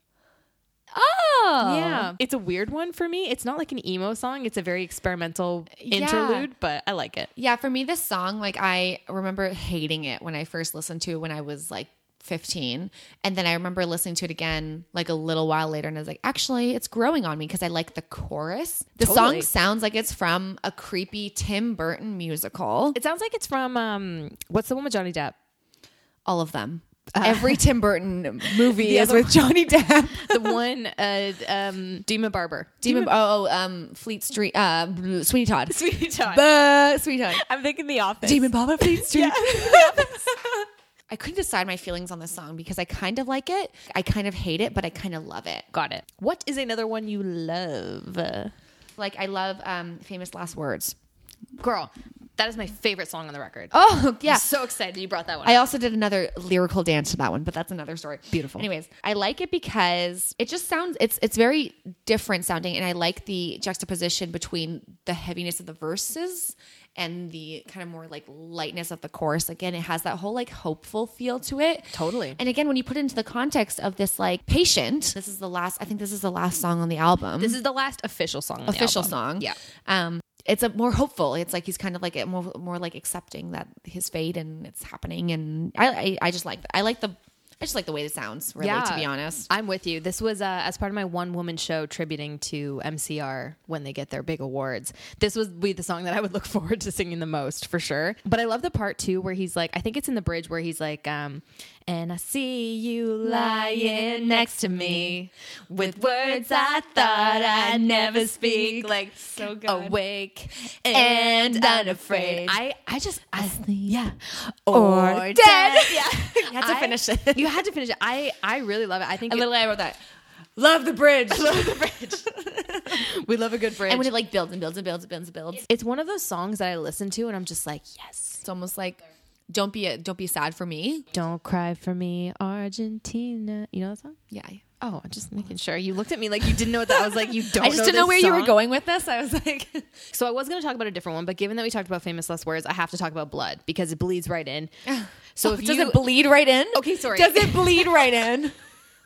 Oh, Yeah. It's a weird one for me. It's not like an emo song. It's a very experimental Yeah. interlude, but I like it. Yeah, for me, this song, like I remember hating it when I first listened to it when I was like 15. And then I remember listening to it again like a little while later and I was like, actually, it's growing on me because I like the chorus. The Totally. song sounds like it's from a creepy Tim Burton musical. It sounds like it's from um what's the one with Johnny Depp? All of them. Every Tim Burton movie is with Johnny Depp. The one uh um Demon Barber. Demon, oh, oh, um, Fleet Street, uh, Sweeney Todd. Sweetie Todd. Buh, Sweeney Todd. I'm thinking The Office. Demon Barber, Fleet Street. I couldn't decide my feelings on this song because I kind of like it, I kind of hate it, but I kind of love it. Got it. What is another one you love? Like I love um, famous last words. Girl, that is my favorite song on the record. Oh yeah. I'm so excited you brought that one. I up. also did another lyrical dance to that one, but that's another story. Beautiful. Anyways, I like it because it just sounds it's it's very different sounding, and I like the juxtaposition between the heaviness of the verses and the kind of more like lightness of the chorus. Again, it has that whole like hopeful feel to it. Totally. And again, when you put it into the context of this like patient, this is the last. I think this is the last song on the album. this is the last official song. on the official song. Yeah. Um, it's a more hopeful. It's like he's kind of like more more like accepting that his fate and it's happening. And I I, I just like I like the I just like the way it sounds. Really, to be honest. I'm with you. This was uh, as part of my one woman show tributing to MCR when they get their big awards. This would be the song that I would look forward to singing the most for sure. But I love the part too where he's like, I think it's in the bridge where he's like, um, and I see you lying next to me with words I thought I'd never speak. Like So good. awake And and unafraid. I, I just, I, yeah. Or Or dead. dead. Yeah. You had to I- finish it. You had to finish it. I, I really love it. I think it- literally, I wrote that. Love the bridge. love the bridge. we love a good bridge. and when it like builds and builds and builds and builds and builds, it's one of those songs that I listen to and I'm just like, yes. it's almost like don't be a, don't be sad for me. Don't cry for me, Argentina. You know that song? Yeah. Oh, I'm just making sure. You looked at me like you didn't know what that I was like. You don't. I just didn't know where you were going with this. I was like, So I was going to talk about a different one, but given that we talked about famous last words, I have to talk about blood because it bleeds right in. So oh, if does you it bleed right in? Okay, sorry. Does it bleed right in?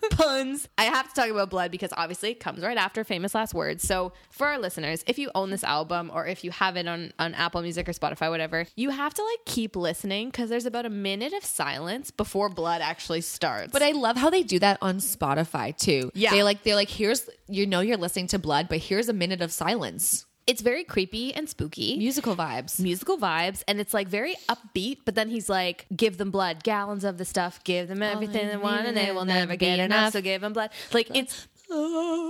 puns. I have to talk about blood because obviously it comes right after famous last words. So for our listeners, if you own this album or if you have it on, on Apple Music or Spotify, whatever, you have to like keep listening because there's about a minute of silence before blood actually starts. But I love how they do that on Spotify too. Yeah. They like they're like, here's you know you're listening to blood, but here's a minute of silence. It's very creepy and spooky. Musical vibes. Musical vibes, and it's like very upbeat. But then he's like, "Give them blood, gallons of the stuff. Give them everything they want, and they will never get enough. So give them blood." Like it's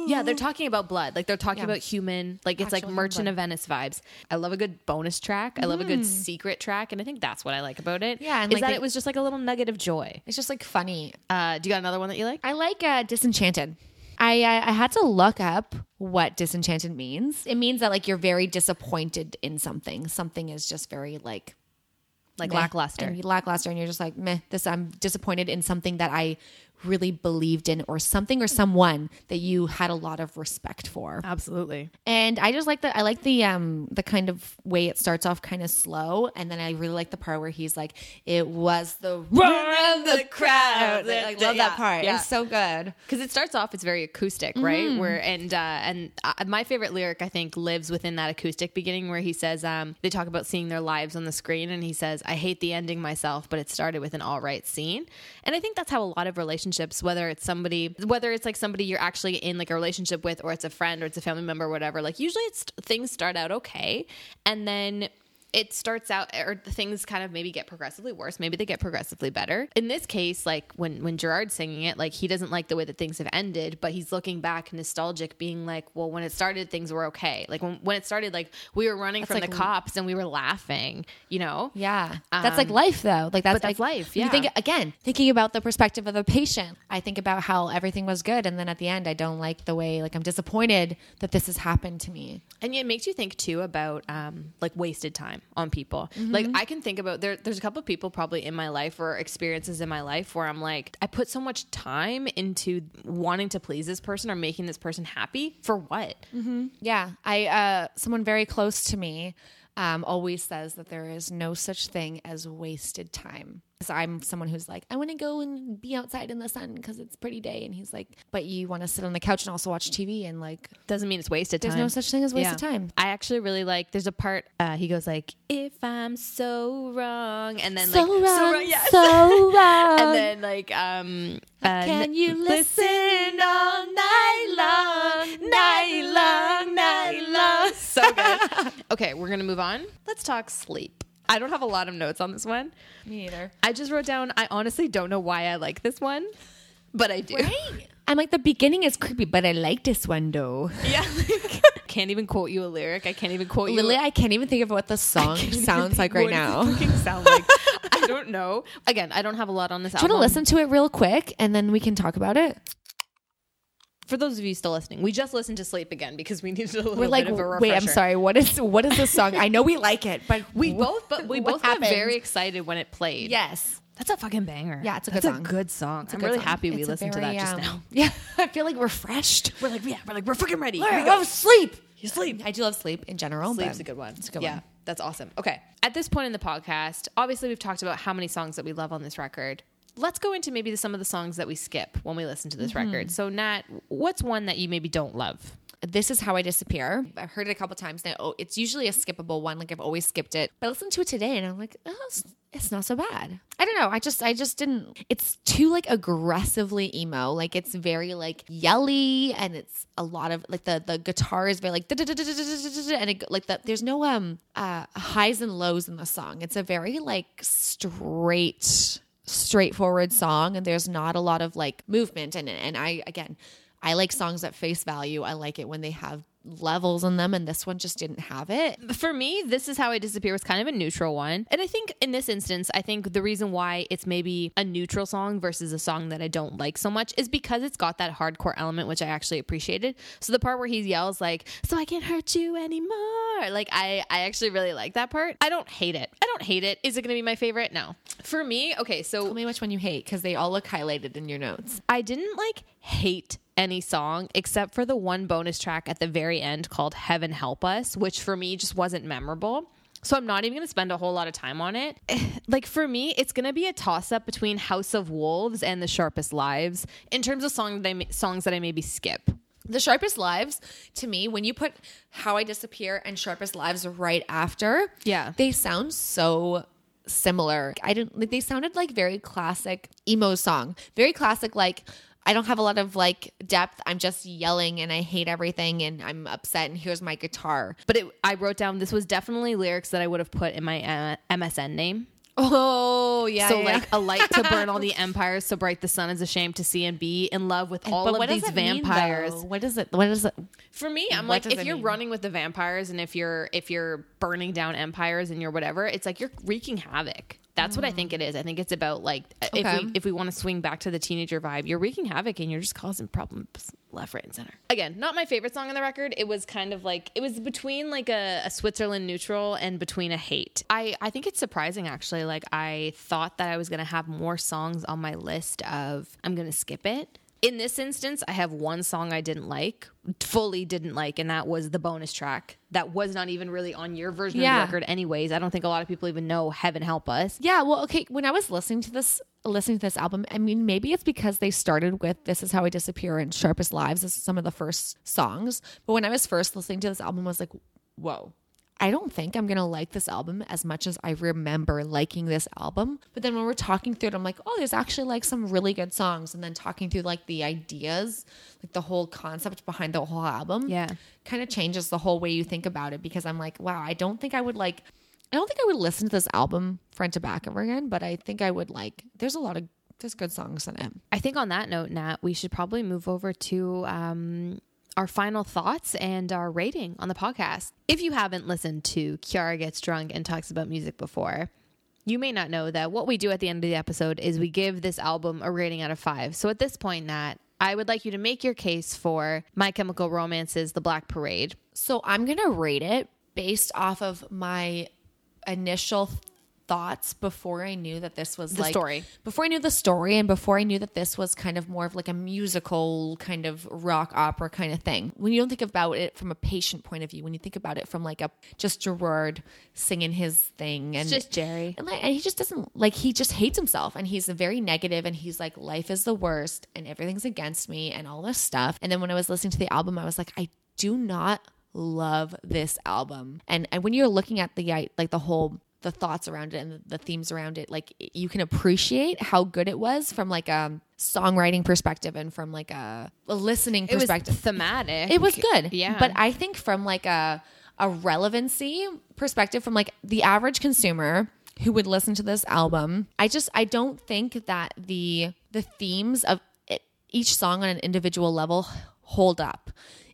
Yeah, they're talking about blood. Like they're talking Yeah. about human, like it's like Merchant blood. of Venice vibes. I love a good bonus track. I love a good secret track, and I think that's what I like about it. Yeah, and is like that they- it was just like a little nugget of joy. It's just like funny. Uh, do you got another one that you like? I like uh, disenchanted. I uh, I had to look up what disenchanted means. It means that like you're very disappointed in something. Something is just very like Like meh, lackluster. and lackluster, and you're just like meh. This I'm disappointed in something that I really believed in, or something or someone that you had a lot of respect for. Absolutely. And I just like the I like the um the kind of way it starts off kind of slow, and then I really like the part where he's like, "It was the roar of the crowd." I love Yeah, that part. yeah. It's so good. because it starts off it's very acoustic right where and uh and uh, my favorite lyric i think lives within that acoustic beginning where he says um they talk about seeing their lives on the screen and he says i hate the ending myself but it started with an all right scene and i think that's how a lot of relationships whether it's somebody whether it's like somebody you're actually in like a relationship with or it's a friend or it's a family member or whatever like usually it's things start out okay and then it starts out or things kind of maybe get progressively worse, maybe they get progressively better. In this case, like when when Gerard's singing it, like he doesn't like the way that things have ended, but he's looking back nostalgic, being like, well, when it started, things were okay. Like when when it started, like we were running from like- the cops and we were laughing, you know? Yeah, that's like life though. Like that's, that's like- life, You think again, thinking about the perspective of the patient. I think about how everything was good, and then at the end, I don't like the way. Like I'm disappointed that this has happened to me. And it makes you think too about um, like wasted time on people. Like I can think about there. There's a couple of people probably in my life or experiences in my life where I'm like, I put so much time into wanting to please this person or making this person happy for what? Yeah, I uh, someone very close to me um, always says that there is no such thing as wasted time. So I'm someone who's like, I want to go and be outside in the sun because it's pretty day, and he's like, but you want to sit on the couch and also watch TV and like, Doesn't mean it's wasted time. there's no such thing as wasted Yeah. time. I actually really like. There's a part uh, he goes like, "If I'm so wrong," and then So like, wrong, yes. so wrong. and then like, um, uh, Can you listen all night long, night long, night long. So good. okay, we're gonna move on. Let's talk sleep. I don't have a lot of notes on this one. Me neither. I just wrote down. I honestly don't know why I like this one, but I do. I'm like the beginning is creepy, but I like this one though. Yeah. can't even quote you a lyric. I can't even quote you. Lily, I can't even think of what the song sounds like right now. Sound like. I don't know. Again, I don't have a lot on this Do you want to listen to it real quick and then we can talk about it? For those of you still listening, we just listened to Sleep again because we needed a little We're like, bit of a wait. I'm sorry. What is what is the song? I know we like it, but We both, but we What both got happened? very excited when it played. yes. That's a fucking banger. Yeah, it's a good That's song. a good song. It's a I'm good really song. happy we It's a listened to very, that just um, now. Yeah, I feel like refreshed. We're like, yeah, we're like, we're fucking ready. Here Here we we go. go. Sleep. You sleep. I do love sleep in general. Sleep's but a good one. It's a good yeah, one. that's awesome. Okay. At this point in the podcast, obviously we've talked about how many songs that we love on this record. Let's go into maybe some of the songs that we skip when we listen to this Mm-hmm. record. So, Nat, what's one that you maybe don't love? This is how I disappear. I've heard it a couple times now. Oh, it's usually a skippable one. Like I've always skipped it. But I listened to it today and I'm like, oh, it's, it's not so bad. I don't know. I just, I just didn't. It's too like aggressively emo. Like it's very like yelly and it's a lot of like the the guitar is very like and it, like the, there's no um uh highs and lows in the song. It's a very like straight straightforward song and there's not a lot of like movement in it. And I again, I like songs at face value. I like it when they have levels in them and this one just didn't have it. For me, This Is How I Disappear was kind of a neutral one. And I think in this instance, I think the reason why it's maybe a neutral song versus a song that I don't like so much is because it's got that hardcore element, which I actually appreciated. So the part where he yells, like, so I can't hurt you anymore. Like, I, I actually really like that part. I don't hate it. I don't hate it. Is it going to be my favorite? No. For me, okay, so Tell me which one you hate because they all look highlighted in your notes. I didn't like hate any song except for the one bonus track at the very end called Heaven Help Us, which for me just wasn't memorable. So I'm not even going to spend a whole lot of time on it. Like for me, it's going to be a toss up between House of Wolves and The Sharpest Lives in terms of song that I, songs that I maybe skip. The Sharpest Lives, to me, when you put How I Disappear and Sharpest Lives right after, Yeah. they sound so similar. I didn't like they sounded like very classic emo song. Very classic like I don't have a lot of like depth. I'm just yelling and I hate everything and I'm upset and here's my guitar. But it, I wrote down this was definitely lyrics that I would have put in my uh, MSN name. Oh, yeah. so like a light to burn all the empires, so bright the sun is ashamed to see and be in love with all of these vampires. what is it? What is it? For me, I'm What like, if you're mean? running with the vampires and if you're if you're burning down empires and you're whatever, it's like you're wreaking havoc. That's what I think it mm. is. I think it's about like uh, if we if we want to swing back to the teenager vibe, you're wreaking havoc and you're just causing problems left, right, and center. Again, not my favorite song on the record. It was kind of like it was between like a, a Switzerland neutral and between a hate. I I think it's surprising actually. Like I thought that I was gonna have more songs on my list of I'm gonna skip it. In this instance, I have one song I didn't like, fully didn't like, and that was the bonus track. That was not even really on your version Yeah. of the record, anyways. I don't think a lot of people even know Heaven Help Us. Yeah, well, okay. When I was listening to this, listening to this album, I mean, maybe it's because they started with "This Is How I Disappear" and "Sharpest Lives" as some of the first songs. But when I was first listening to this album, I was like, "Whoa." I don't think I'm gonna like this album as much as I remember liking this album. But then when we're talking through it, I'm like, oh, there's actually like some really good songs. And then talking through like the ideas, like the whole concept behind the whole album, Yeah. kind of changes the whole way you think about it. Because I'm like, wow, I don't think I would like I don't think I would listen to this album front to back ever again, but I think I would like. There's a lot of there's good songs in it. I think on that note, Nat, we should probably move over to um, our final thoughts and our rating on the podcast. If you haven't listened to Kiara Gets Drunk and Talks About Music before, you may not know that what we do at the end of the episode is we give this album a rating out of five. So at this point, Nat, I would like you to make your case for My Chemical Romance's The Black Parade. So I'm gonna rate it based off of my initial thoughts before I knew that this was The like story. Before I knew the story and before I knew that this was kind of more of like a musical kind of rock opera kind of thing. When you don't think about it from a patient point of view, when you think about it from like a just Gerard singing his thing and just Jerry. and, like, and he just doesn't like he just hates himself and he's very negative and he's like life is the worst and everything's against me and all this stuff and then when i was listening to the album i was like i do not love this album and and when you're looking at the like the whole the thoughts around it and the, the themes around it like you can appreciate how good it was from like a songwriting perspective and from like a, a listening It was perspective thematic. it was good. Yeah. But I think from like a a relevancy perspective from like the average consumer who would listen to this album, I just I don't think that the the themes of it, each song on an individual level hold up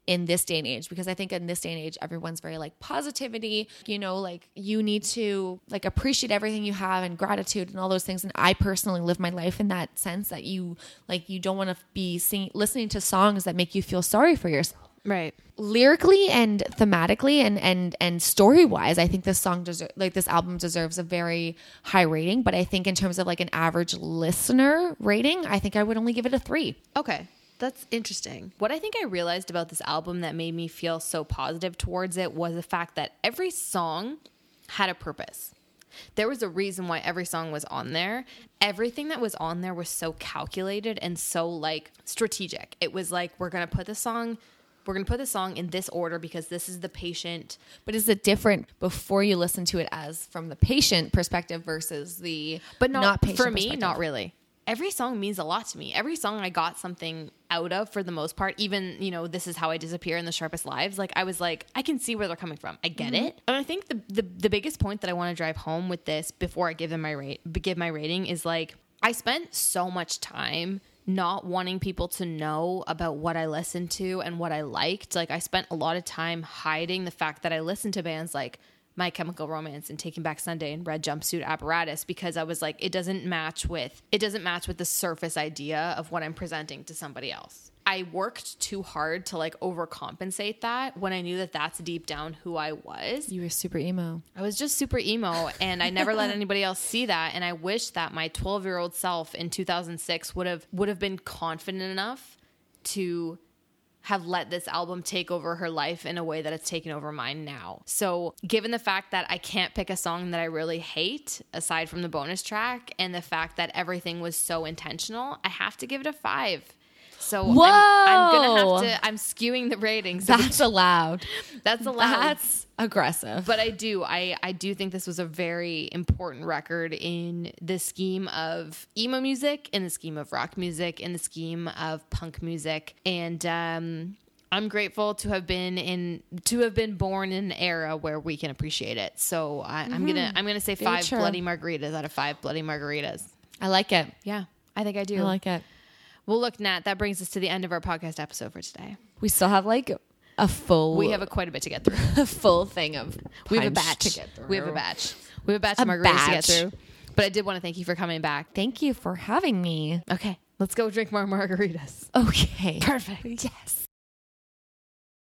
in this day and age because I think in this day and age everyone's very like positivity, you know, like you need to like appreciate everything you have and gratitude and all those things and I personally live my life in that sense that you like you don't want to be sing- listening to songs that make you feel sorry for yourself right. lyrically and thematically and and and story wise i think this song deserves like this album deserves a very high rating but i think in terms of like an average listener rating i think i would only give it a three Okay. That's interesting. What I think I realized about this album that made me feel so positive towards it was the fact that every song had a purpose. There was a reason why every song was on there. Everything that was on there was so calculated and so like strategic. It was like we're going to put the song we're going to put the song in this order because this is the patient but is it different before you listen to it as from the patient perspective versus the but not, patient for me not really every song means a lot to me. Every song i got something out of for the most part even you know this is how i disappear in the sharpest lives like i was like i can see where they're coming from. I get mm-hmm. it. And i think the, the the biggest point that i want to drive home with this before i give them my rate give my rating is like i spent so much time not wanting people to know about what I listened to and what I liked. Like I spent a lot of time hiding the fact that I listened to bands like My Chemical Romance and Taking Back Sunday and Red Jumpsuit Apparatus because I was like it doesn't match with it doesn't match with the surface idea of what I'm presenting to somebody else. I worked too hard to like overcompensate that when I knew that that's deep down who I was. you were super emo I was just super emo and I never let anybody else see that and I wish that my 12-year-old self in 2006 would have would have been confident enough to have let this album take over her life in a way that it's taken over mine now. So, given the fact that I can't pick a song that I really hate aside from the bonus track and the fact that everything was so intentional, I have to give it a 5. So I'm, I'm gonna Whoa. have to. I'm skewing the ratings. that's allowed That's allowed. that's aggressive But I do, I, I do think this was a very important record in the scheme of emo music, in the scheme of rock music, in the scheme of punk music, and um, I'm grateful to have been in to have been born in an era where we can appreciate it. So I, I'm gonna I'm gonna say five true. bloody margaritas out of five bloody margaritas. i like it Yeah, I think I do. i like it well, look, Nat, that brings us to the end of our podcast episode for today. we still have like a full We have a, quite a bit to get through. a full thing of We have a batch. to get through. We have a batch. We have a batch A of margaritas to get through. But I did want to thank you for coming back. Thank you for having me. Okay, let's go drink more margaritas. Okay. Perfect. Yes.